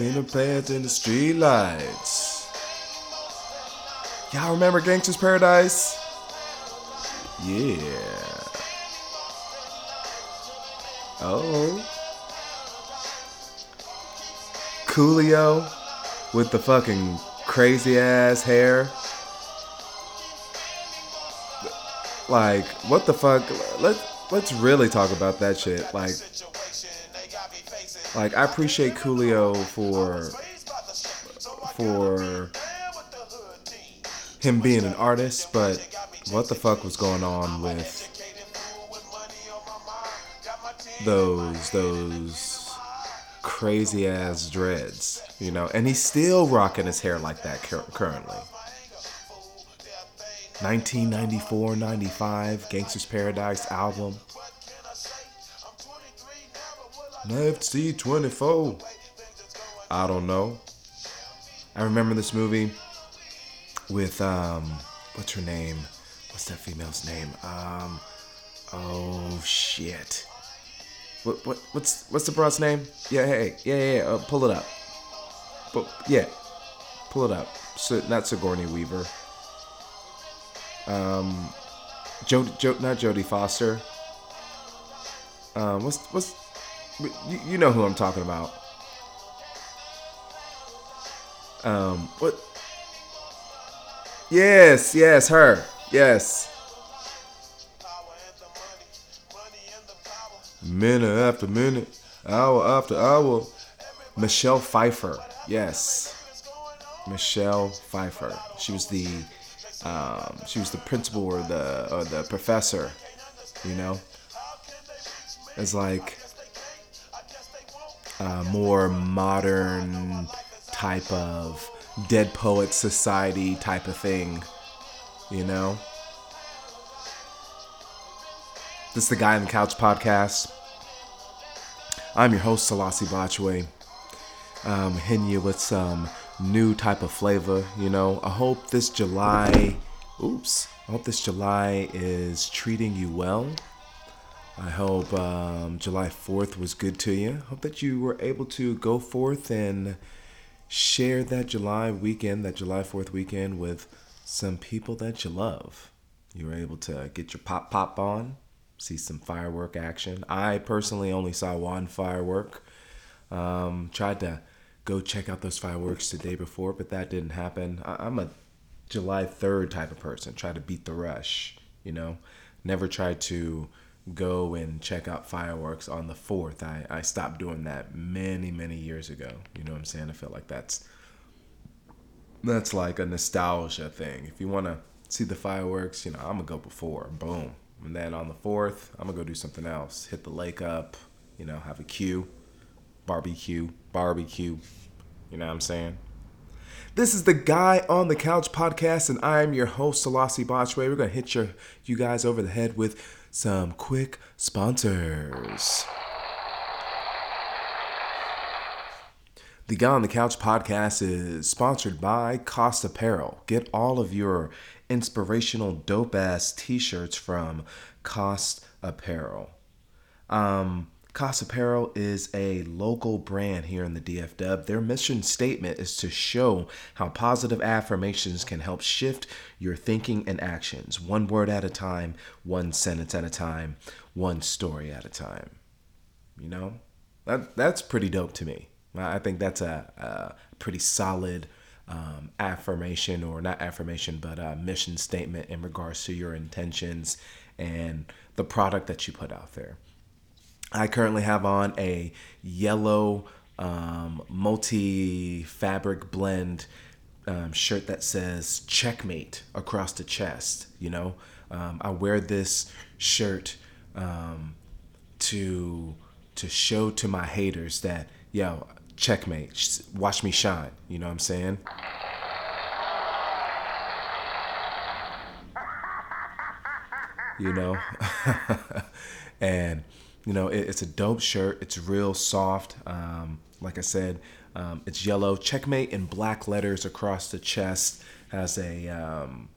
A pads in the streetlights. Y'all remember Gangsta's Paradise? Yeah. Oh. Coolio with the fucking crazy ass hair. Like, what the fuck? Let let's really talk about that shit. Like, like I appreciate Coolio for for him being an artist, but what the fuck was going on with those those crazy ass dreads, you know? And he's still rocking his hair like that currently. 1994, 95, Gangsta's Paradise album. FC 24. I don't know. I remember this movie with um what's her name? What's that female's name? Um oh shit. What what what's what's the broad's name? Yeah, hey, yeah, yeah, yeah uh, pull it up. But yeah. Pull it up. So not Sigourney Weaver. Um Jody jo, not Jodie Foster. Um what's what's you, you know who I'm talking about. Um, what? Yes, yes, her. Yes. Minute after minute, hour after hour. Michelle Pfeiffer. Yes. Michelle Pfeiffer. She was the um, she was the principal or the or the professor, you know. It's like a more modern type of dead poet society type of thing, you know. This is the Guy on the Couch podcast. I'm your host, Selassie Botchway. Um, hitting you with some new type of flavor, you know. I hope this July, oops, I hope this July is treating you well. I hope um, July 4th was good to you. Hope that you were able to go forth and share that July weekend, that July 4th weekend, with some people that you love. You were able to get your pop pop on, see some firework action. I personally only saw one firework. Um, tried to go check out those fireworks the day before, but that didn't happen. I- I'm a July 3rd type of person. Try to beat the rush, you know. Never tried to go and check out fireworks on the 4th. I, I stopped doing that many, many years ago. You know what I'm saying? I feel like that's that's like a nostalgia thing. If you want to see the fireworks, you know, I'm going to go before. Boom. And then on the 4th, I'm going to go do something else. Hit the lake up, you know, have a queue, barbecue, barbecue. You know what I'm saying? This is the Guy on the Couch podcast, and I'm your host, Selassie Botchway. We're going to hit your, you guys over the head with some quick sponsors. The Guy on the Couch podcast is sponsored by Cost Apparel. Get all of your inspirational dope ass t shirts from Cost Apparel. Um, Cost Apparel is a local brand here in the DFW. Their mission statement is to show how positive affirmations can help shift your thinking and actions, one word at a time, one sentence at a time, one story at a time. You know, that that's pretty dope to me. I think that's a, a pretty solid um, affirmation, or not affirmation, but a mission statement in regards to your intentions and the product that you put out there. I currently have on a yellow um, multi fabric blend um, shirt that says checkmate across the chest. You know, um, I wear this shirt um, to to show to my haters that yo checkmate watch me shine you know what i'm saying you know and you know it, it's a dope shirt it's real soft um, like i said um, it's yellow checkmate in black letters across the chest has a um,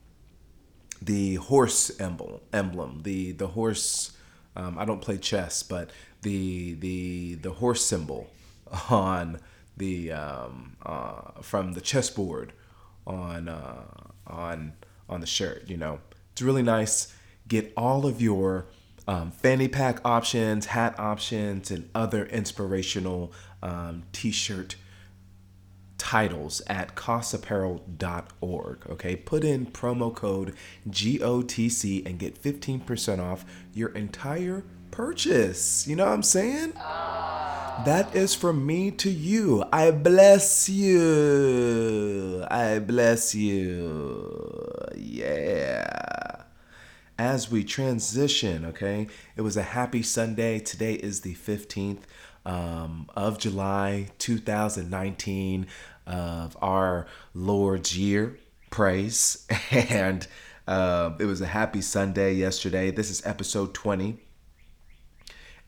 the horse emblem emblem the the horse um, I don't play chess, but the the the horse symbol on the um, uh, from the chessboard on uh, on on the shirt. You know, it's really nice. Get all of your um, fanny pack options, hat options, and other inspirational um, t-shirt titles at cosapparel.org. Okay, put in promo code GOTC and get 15% off your entire purchase. You know what I'm saying? That is from me to you. I bless you. I bless you. Yeah. As we transition, okay, it was a happy Sunday. Today is the 15th um, of July 2019 of our Lord's year. Praise. And uh, it was a happy Sunday yesterday. This is episode 20.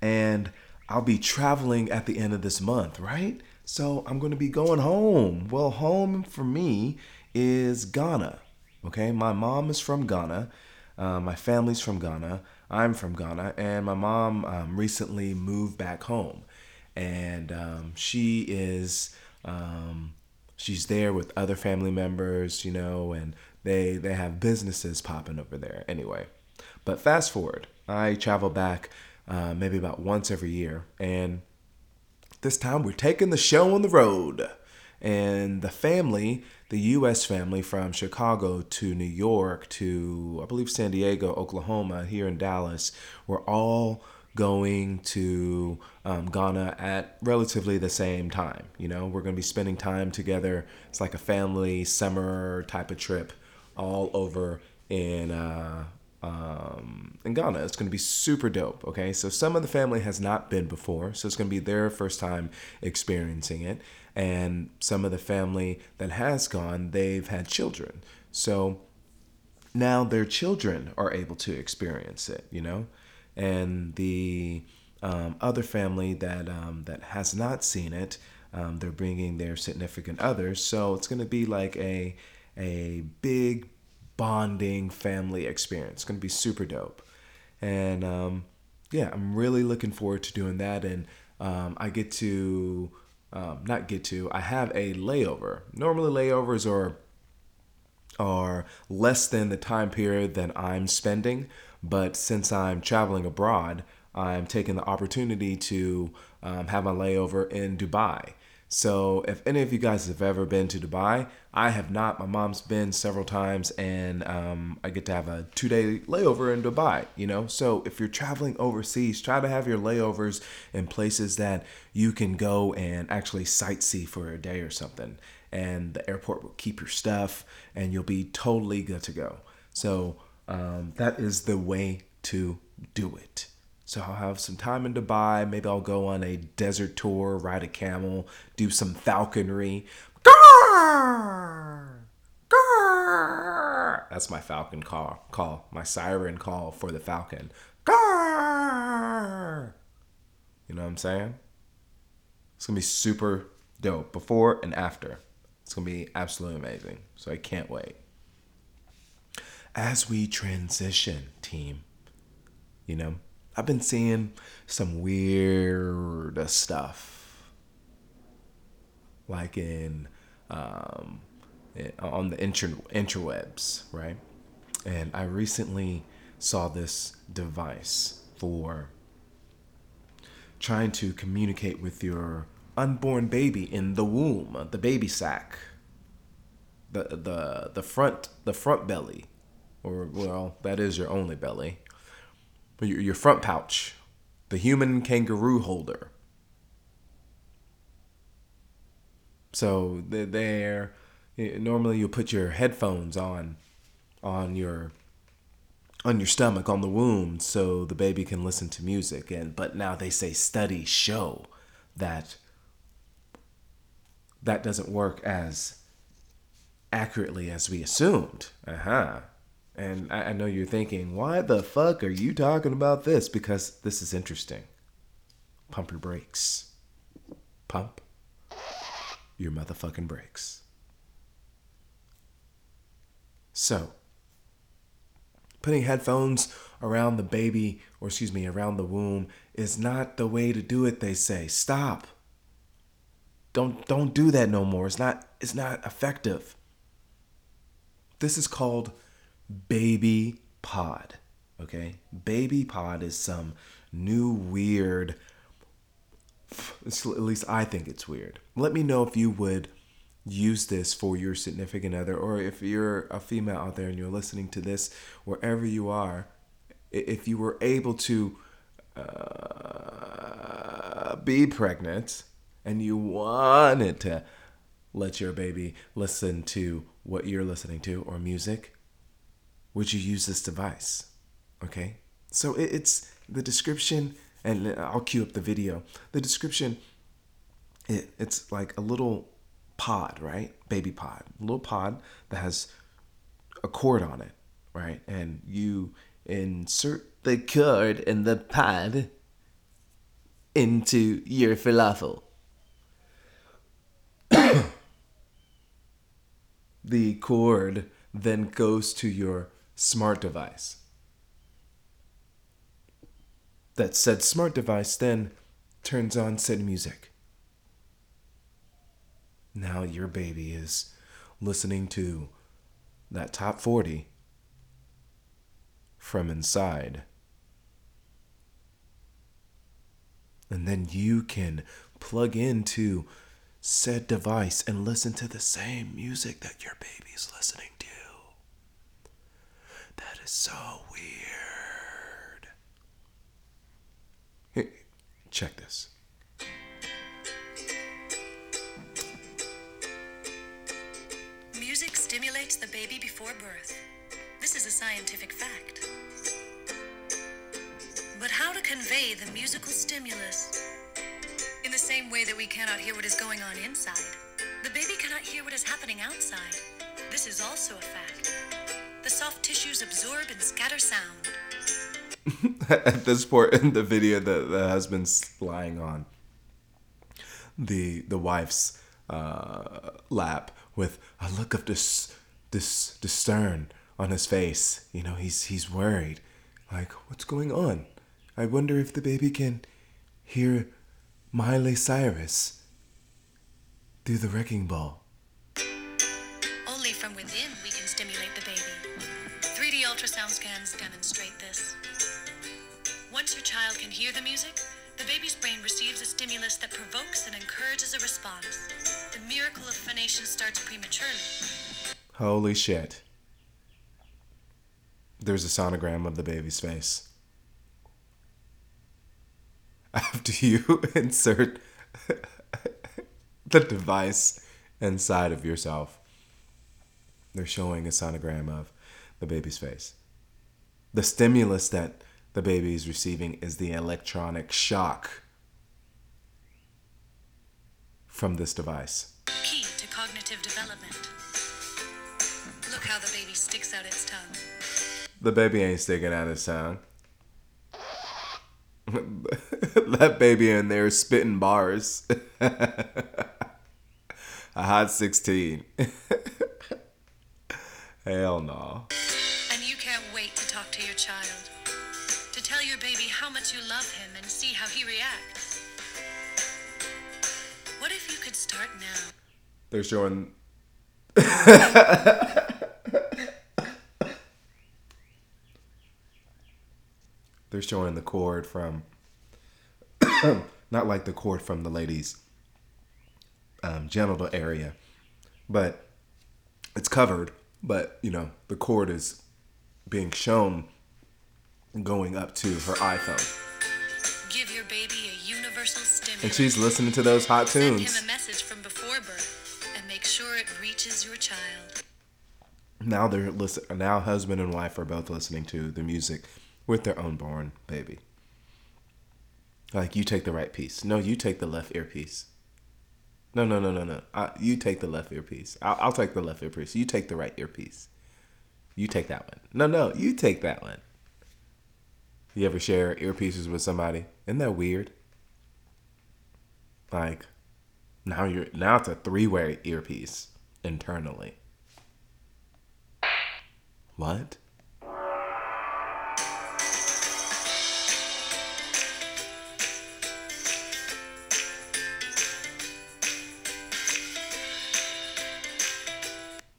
And I'll be traveling at the end of this month, right? So I'm going to be going home. Well, home for me is Ghana. Okay, my mom is from Ghana. Uh, my family's from Ghana. I'm from Ghana, and my mom um, recently moved back home and um, she is um, she's there with other family members, you know, and they they have businesses popping over there anyway. But fast forward, I travel back uh, maybe about once every year, and this time we're taking the show on the road. And the family, the U.S. family from Chicago to New York to I believe San Diego, Oklahoma, here in Dallas, we're all going to um, Ghana at relatively the same time. You know, we're going to be spending time together. It's like a family summer type of trip all over in uh, um, in Ghana. It's going to be super dope. Okay, so some of the family has not been before, so it's going to be their first time experiencing it, and some of the family that has gone, they've had children, so now their children are able to experience it. You know, and the um, other family that um, that has not seen it, um, they're bringing their significant others. So it's going to be like a a big bonding family experience. It's going to be super dope, and um, yeah, I'm really looking forward to doing that. And um, I get to um, not get to. I have a layover. Normally layovers are are less than the time period that I'm spending. But since I'm traveling abroad, I'm taking the opportunity to um, have my layover in Dubai. So, if any of you guys have ever been to Dubai, I have not. My mom's been several times, and um, I get to have a two day layover in Dubai, you know? So, if you're traveling overseas, try to have your layovers in places that you can go and actually sightsee for a day or something. And the airport will keep your stuff, and you'll be totally good to go. So, um, that is the way to do it. So I'll have some time in Dubai. Maybe I'll go on a desert tour, ride a camel, do some falconry. That's my falcon call. Call my siren call for the falcon. You know what I'm saying? It's gonna be super dope before and after. It's gonna be absolutely amazing. So I can't wait as we transition, team, you know, I've been seeing some weird stuff, like in um, on the inter- interwebs, right? And I recently saw this device for trying to communicate with your unborn baby in the womb, the baby sack, the the the front the front belly or well, that is your only belly, but your, your front pouch, the human kangaroo holder. So there, normally you put your headphones on, on your, on your stomach on the womb so the baby can listen to music and but now they say studies show that that doesn't work as accurately as we assumed. Uh-huh. And I, I know you're thinking, why the fuck are you talking about this? Because this is interesting. Pump your brakes. Pump your motherfucking brakes. So, putting headphones around the baby, or excuse me, around the womb, is not the way to do it, they say. Stop. Don't don't do that no more. It's not it's not effective. This is called baby pod. Okay? Baby pod is some new weird at least I think it's weird. Let me know if you would use this for your significant other or if you're a female out there and you're listening to this wherever you are if you were able to uh, be pregnant and you wanted to let your baby listen to what you're listening to or music, would you use this device? Okay? So it's the description, and uh, I'll cue up the video. The description, it, it's like a little pod, right? Baby pod. A little pod that has a cord on it, right? And you insert the cord in the pod into your falafel. the cord then goes to your smart device. That said smart device then turns on said music. Now your baby is listening to that top 40 from inside. And then you can plug into said device and listen to the same music that your baby's listening to. That is so weird. Hey, check this. Music stimulates the baby before birth. This is a scientific fact. But how to convey the musical stimulus in the same way that we cannot hear what is going on inside, the baby cannot hear what is happening outside. This is also a fact. The soft tissues absorb and scatter sound. At this point in the video, the, the husband's lying on the the wife's uh, lap with a look of dis, dis, discern on his face. You know, he's he's worried. Like, what's going on? I wonder if the baby can hear Miley Cyrus through the wrecking ball. Only from within we can stimulate the baby. 3D ultrasound scans demonstrate this. Once your child can hear the music, the baby's brain receives a stimulus that provokes and encourages a response. The miracle of phonation starts prematurely. Holy shit. There's a sonogram of the baby's face after you insert the device inside of yourself. They're showing a sonogram of the baby's face. The stimulus that the baby is receiving is the electronic shock from this device. Key to cognitive development. Look how the baby sticks out its tongue. The baby ain't sticking out his tongue. that baby in there spitting bars. a hot 16. Hell no. And you can't wait to talk to your child. How much you love him and see how he reacts. What if you could start now? They're showing. They're showing the cord from. not like the cord from the lady's um, genital area, but it's covered. But you know, the cord is being shown going up to her iPhone. Give your baby a universal stimulus. And she's listening to those hot Send tunes. him a message from before birth and make sure it reaches your child. now they're listen. Now husband and wife are both listening to the music with their unborn baby. Like you take the right piece. No, you take the left earpiece. No, no, no, no, no. I, you take the left earpiece. I'll, I'll take the left earpiece. You take the right earpiece. You take that one. No, no, you take that one. You ever share earpieces with somebody? Isn't that weird? Like, now you're now it's a three-way earpiece internally. What?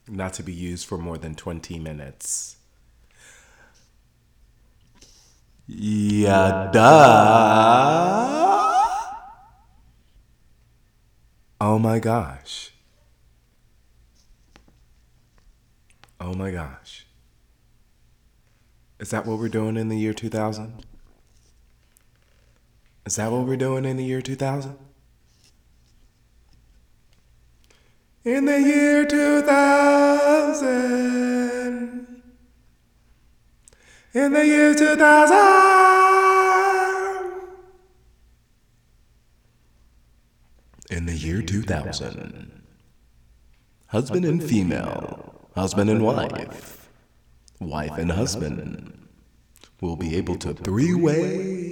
Not to be used for more than 20 minutes. Yeah, duh. Oh my gosh. Oh my gosh. Is that what we're doing in the year 2000? Is that what we're doing in the year 2000? In the year 2000. In the year 2000. In the year 2000. Husband and female, husband and wife, wife. And husband. will be able to three way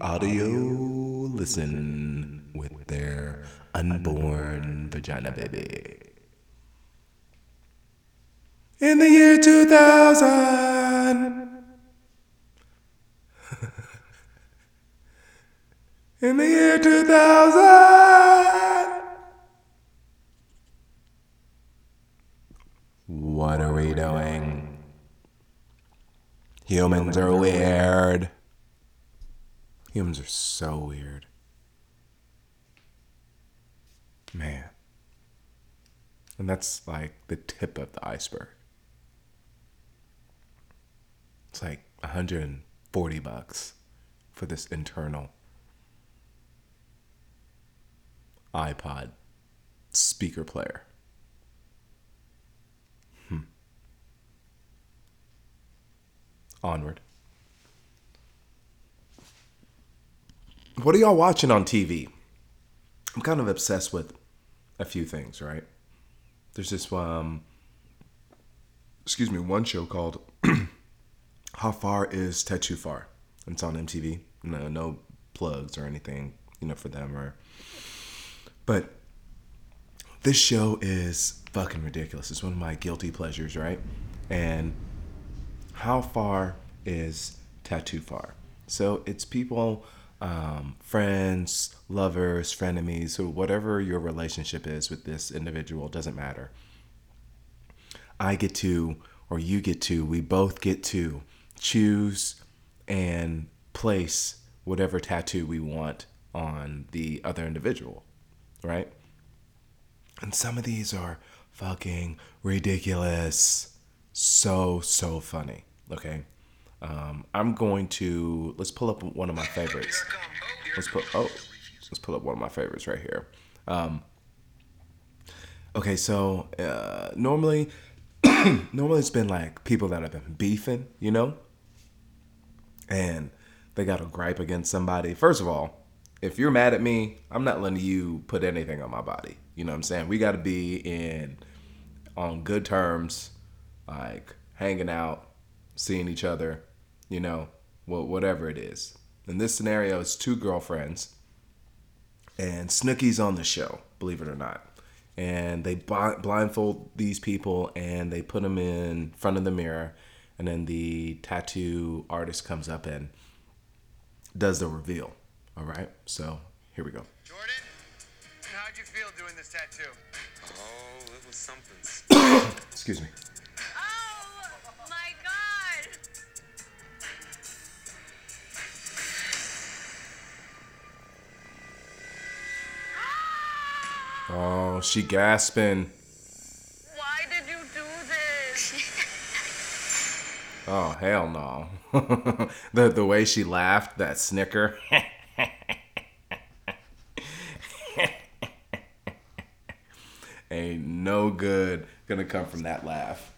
audio listen with their unborn vagina baby. In the year 2000. In the year 2000. What are we doing? Humans are weird. Humans are so weird. Man. And that's like the tip of the iceberg. It's like 140 bucks for this internal iPod speaker player. Hmm. Onward. What are y'all watching on TV? I'm kind of obsessed with a few things, right? There's this um excuse me, one show called How Far is Tattoo Far? It's on MTV. No no plugs or anything, you know, for them or but this show is fucking ridiculous. It's one of my guilty pleasures, right? And how far is tattoo far? So it's people, um, friends, lovers, frenemies, or whatever your relationship is with this individual, doesn't matter. I get to, or you get to, we both get to choose and place whatever tattoo we want on the other individual, right? And some of these are fucking ridiculous. So, so funny. Okay. Um, I'm going to, let's pull up one of my favorites. Let's put, oh, let's pull up one of my favorites right here. Um, okay, so uh, normally, normally it's been like people that have been beefing, you know? And they got a gripe against somebody. First of all, if you're mad at me, I'm not letting you put anything on my body. You know what I'm saying? We got to be in on good terms, like hanging out, seeing each other, you know, whatever it is. In this scenario, it's two girlfriends, and Snooki's on the show, believe it or not. And they blindfold these people and they put them in front of the mirror, and then the tattoo artist comes up and does the reveal. All right, so here we go. Jordan, how'd you feel doing this tattoo? Oh, it was something. Excuse me. Oh my god! Oh, she gasping. Why did you do this? Oh hell no. the the way she laughed, that snicker. ain't no good gonna come from that laugh.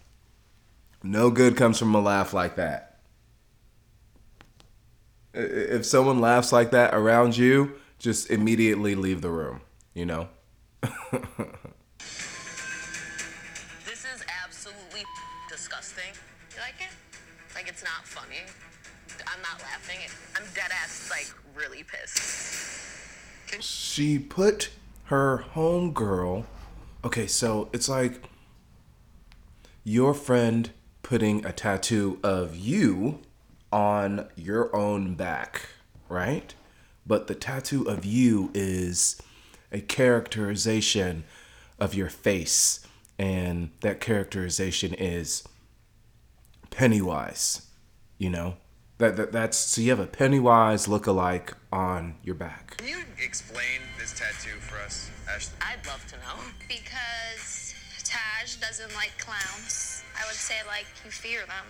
No good comes from a laugh like that. If someone laughs like that around you, just immediately leave the room. You know. Like it's not funny. I'm not laughing. I'm dead ass like really pissed. she put her homegirl. Okay, so it's like your friend putting a tattoo of you on your own back, right? But the tattoo of you is a characterization of your face, and that characterization is Pennywise. You know, that, that that's so you have a Pennywise look-alike on your back. Can you explain this tattoo for us, Ashley? I'd love to know. Because Taj doesn't like clowns. I would say like you fear them.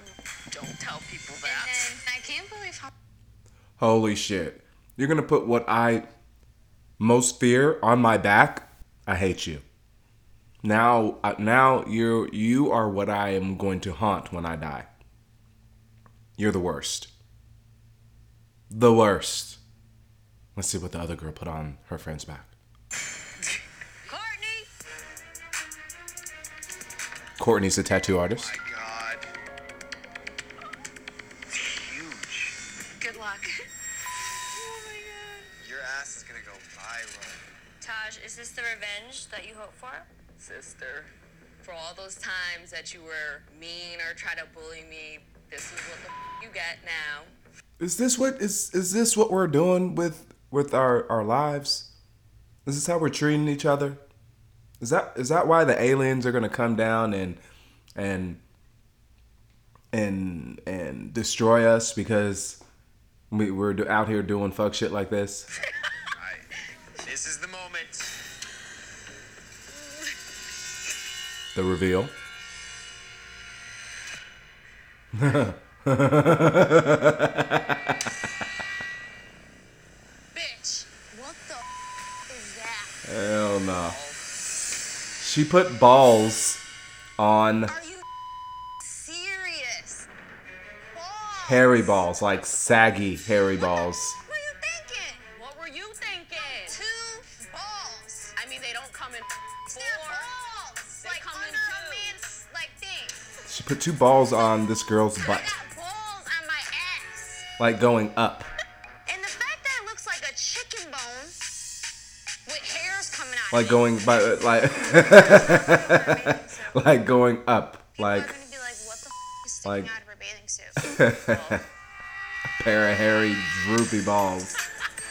Don't tell people And that. then I can't believe how Holy shit. You're gonna put what I most fear on my back? I hate you. Now, uh, now you're you are what I am going to haunt when I die. You're the worst. The worst. Let's see what the other girl put on her friend's back. Courtney. Courtney's a tattoo oh artist. Oh my God. It's huge. Good luck. Oh my god. Your ass is gonna go viral. Taj, is this the revenge that you hope for? Sister, for all those times that you were mean or tried to bully me, this is what the you get now. Is this what is is this what we're doing with with our our lives? Is this how we're treating each other? Is that is that why the aliens are gonna come down and and and and destroy us because we, we're out here doing fuck shit like this? This is the moment. The reveal. Bitch. What the is that? Hell no. She put balls on Are you serious? Balls. hairy balls, like saggy hairy balls. Put two balls on this girl's butt, on my ass. like going up. And the fact that it looks like a chicken bone with hairs coming out. like going by like like going up like like, what the f- is sticking like- out of her bathing suit? pair of hairy droopy balls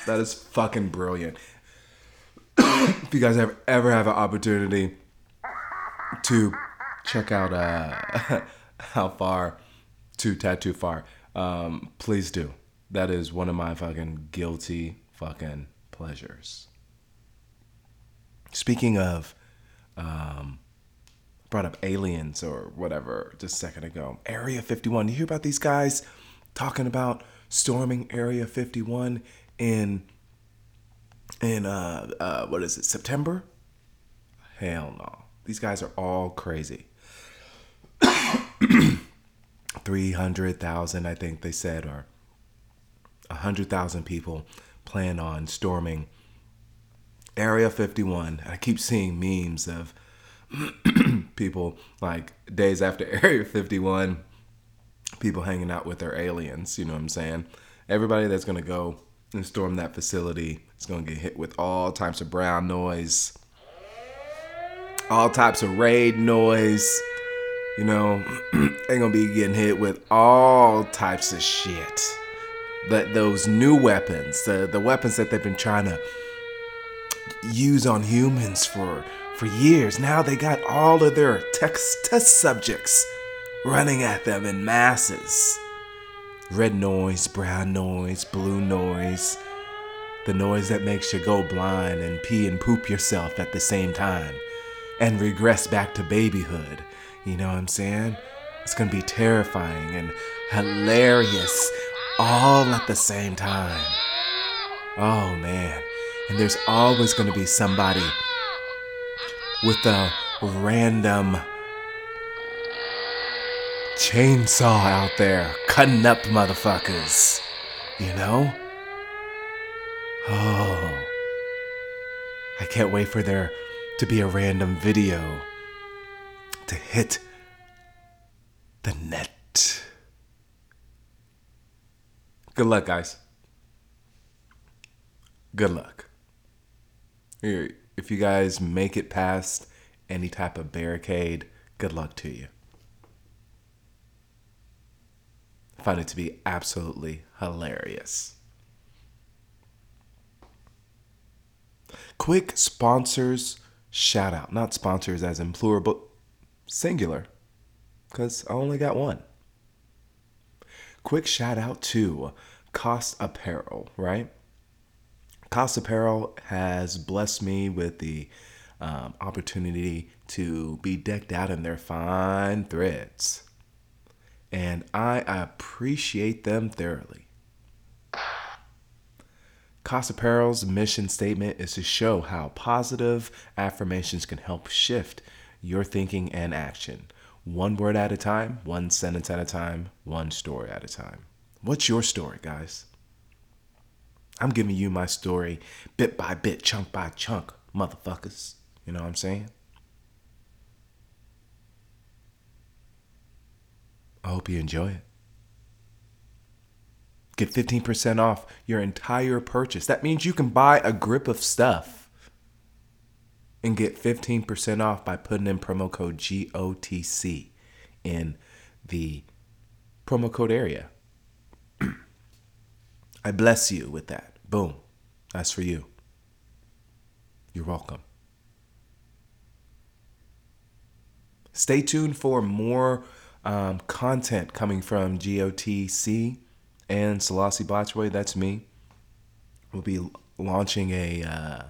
that is fucking brilliant if you guys ever ever have an opportunity to check out uh how far to tattoo far um please do that is one of my fucking guilty fucking pleasures speaking of um brought up aliens or whatever just a second ago. Area 51. You hear about these guys talking about storming Area 51 in in uh uh what is it? September? Hell no. These guys are all crazy. 300,000 I think they said or 100,000 people plan on storming Area 51. I keep seeing memes of people like days after Area 51, people hanging out with their aliens. You know what I'm saying? Everybody that's gonna go and storm that facility is gonna get hit with all types of brown noise, all types of raid noise. You know, they're gonna be getting hit with all types of shit. That those new weapons, the the weapons that they've been trying to use on humans for for years. Now they got all of their text test subjects running at them in masses. Red noise, brown noise, blue noise. The noise that makes you go blind and pee and poop yourself at the same time and regress back to babyhood. You know what I'm saying? It's gonna be terrifying and hilarious all at the same time. Oh man. And there's always gonna be somebody with a random chainsaw out there cutting up motherfuckers. You know? Oh. I can't wait for there to be a random video to hit the net. Good luck, guys. Good luck. If you guys make it past any type of barricade, good luck to you. I find it to be absolutely hilarious. Quick sponsors shout out. Not sponsors as in plural, but singular. Because I only got one. Quick shout out to Cost Apparel, right? Cost Apparel has blessed me with the um, opportunity to be decked out in their fine threads. And I appreciate them thoroughly. Cost Apparel's mission statement is to show how positive affirmations can help shift your thinking and action. One word at a time, one sentence at a time, one story at a time. What's your story, guys? I'm giving you my story bit by bit, chunk by chunk, motherfuckers. You know what I'm saying? I hope you enjoy it. Get 15% off your entire purchase. That means you can buy a grip of stuff and get 15% off by putting in promo code GOTC in the promo code area. I bless you with that. Boom. That's for you. You're welcome. Stay tuned for more um, content coming from GOTC and Selassie Botchway. That's me. We'll be launching a uh,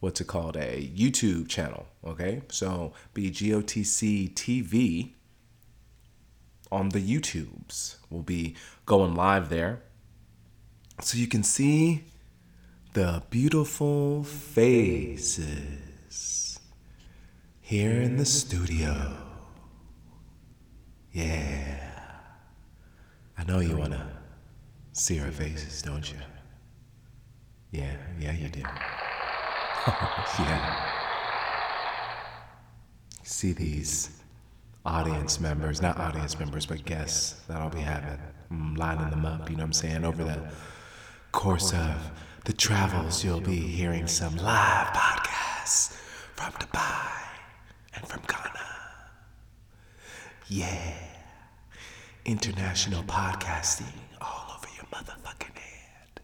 what's it called? A YouTube channel. Okay, so be GOTC TV on the YouTubes. We'll be going live there, so you can see the beautiful faces here in the studio. Yeah. I know you want to see our faces, don't you? Yeah, yeah, you do. yeah. See these audience members, not audience members, but guests that I'll be having, mm, lining them up, you know what I'm saying? Over the course of the travels, you'll be hearing some live podcasts from Dubai and from Ghana. Yeah. International podcasting all over your motherfucking head.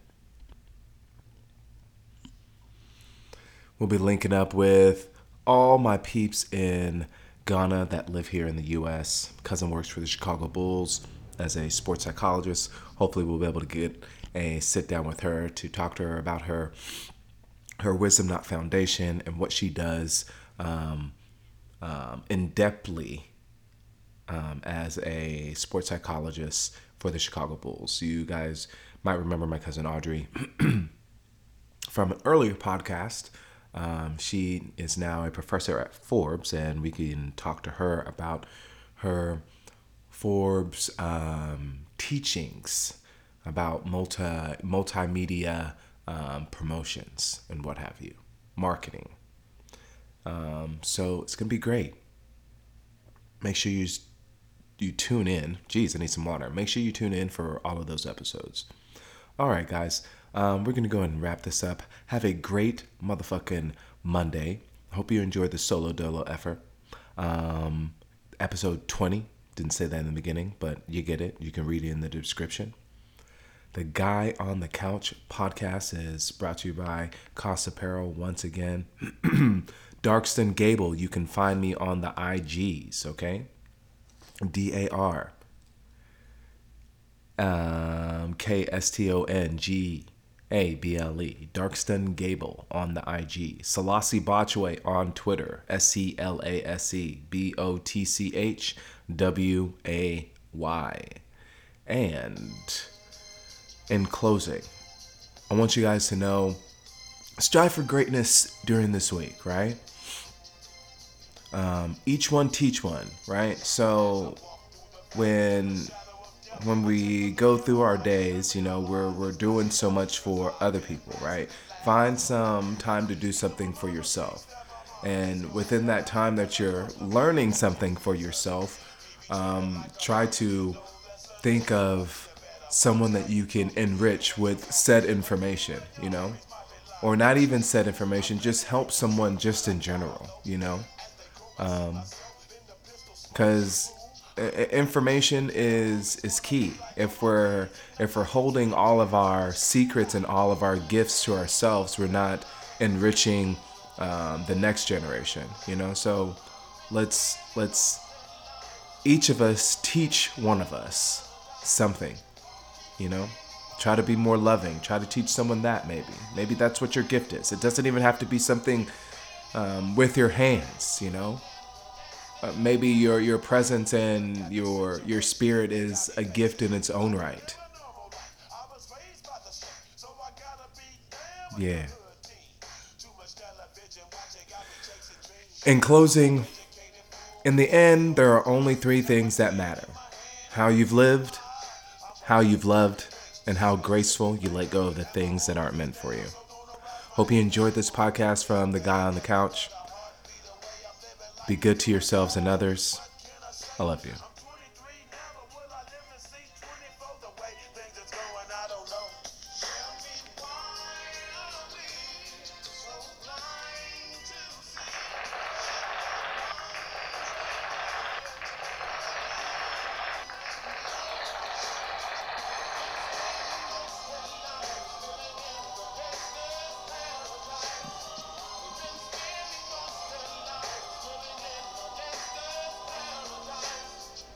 We'll be linking up with all my peeps in Ghana that live here in the US. Cousin works for the Chicago Bulls as a sports psychologist. Hopefully, we'll be able to get a sit down with her to talk to her about her her Wisdom not Foundation and what she does um, um, in depthly um, as a sports psychologist for the Chicago Bulls. You guys might remember my cousin Audrey from an earlier podcast. Um, she is now a professor at Forbes, and we can talk to her about her Forbes um, teachings about multi multimedia um, promotions and what have you, marketing. Um, so it's gonna be great. Make sure you you tune in. Geez, I need some water. Make sure you tune in for all of those episodes. All right, guys. Um, we're gonna go and wrap this up. Have a great motherfucking Monday. Hope you enjoyed the solo dolo effort. Um, episode 20. Didn't say that in the beginning, but you get it. You can read it in the description. The Guy on the Couch podcast is brought to you by Cost Apparel once again. Darkston Gable, you can find me on the IGs, okay? D A R um, K S T O N G A B L E. Darkston Gable on the IG. Selassie Botchway on Twitter. S C L A S E B O T C H W A Y. And in closing, I want you guys to know strive for greatness during this week, right? um, each one teach one, right? So when when we go through our days, you know, we're we're doing so much for other people, right? Find some time to do something for yourself. And within that time that you're learning something for yourself, um, try to think of someone that you can enrich with said information, you know? Or not even said information, just help someone just in general, you know? Because information is is key. If we're if we're holding all of our secrets and all of our gifts to ourselves, we're not enriching um, the next generation, you know? So let's let's each of us teach one of us something you know? Try to be more loving. Try to teach someone that maybe. Maybe that's what your gift is. It doesn't even have to be something um, with your hands you know uh, maybe your your presence and your your spirit is a gift in its own right yeah in closing in the end there are only three things that matter how you've lived how you've loved, and how graceful you let go of the things that aren't meant for you. Hope you enjoyed this podcast from the guy on the couch. Be good to yourselves and others. I love you.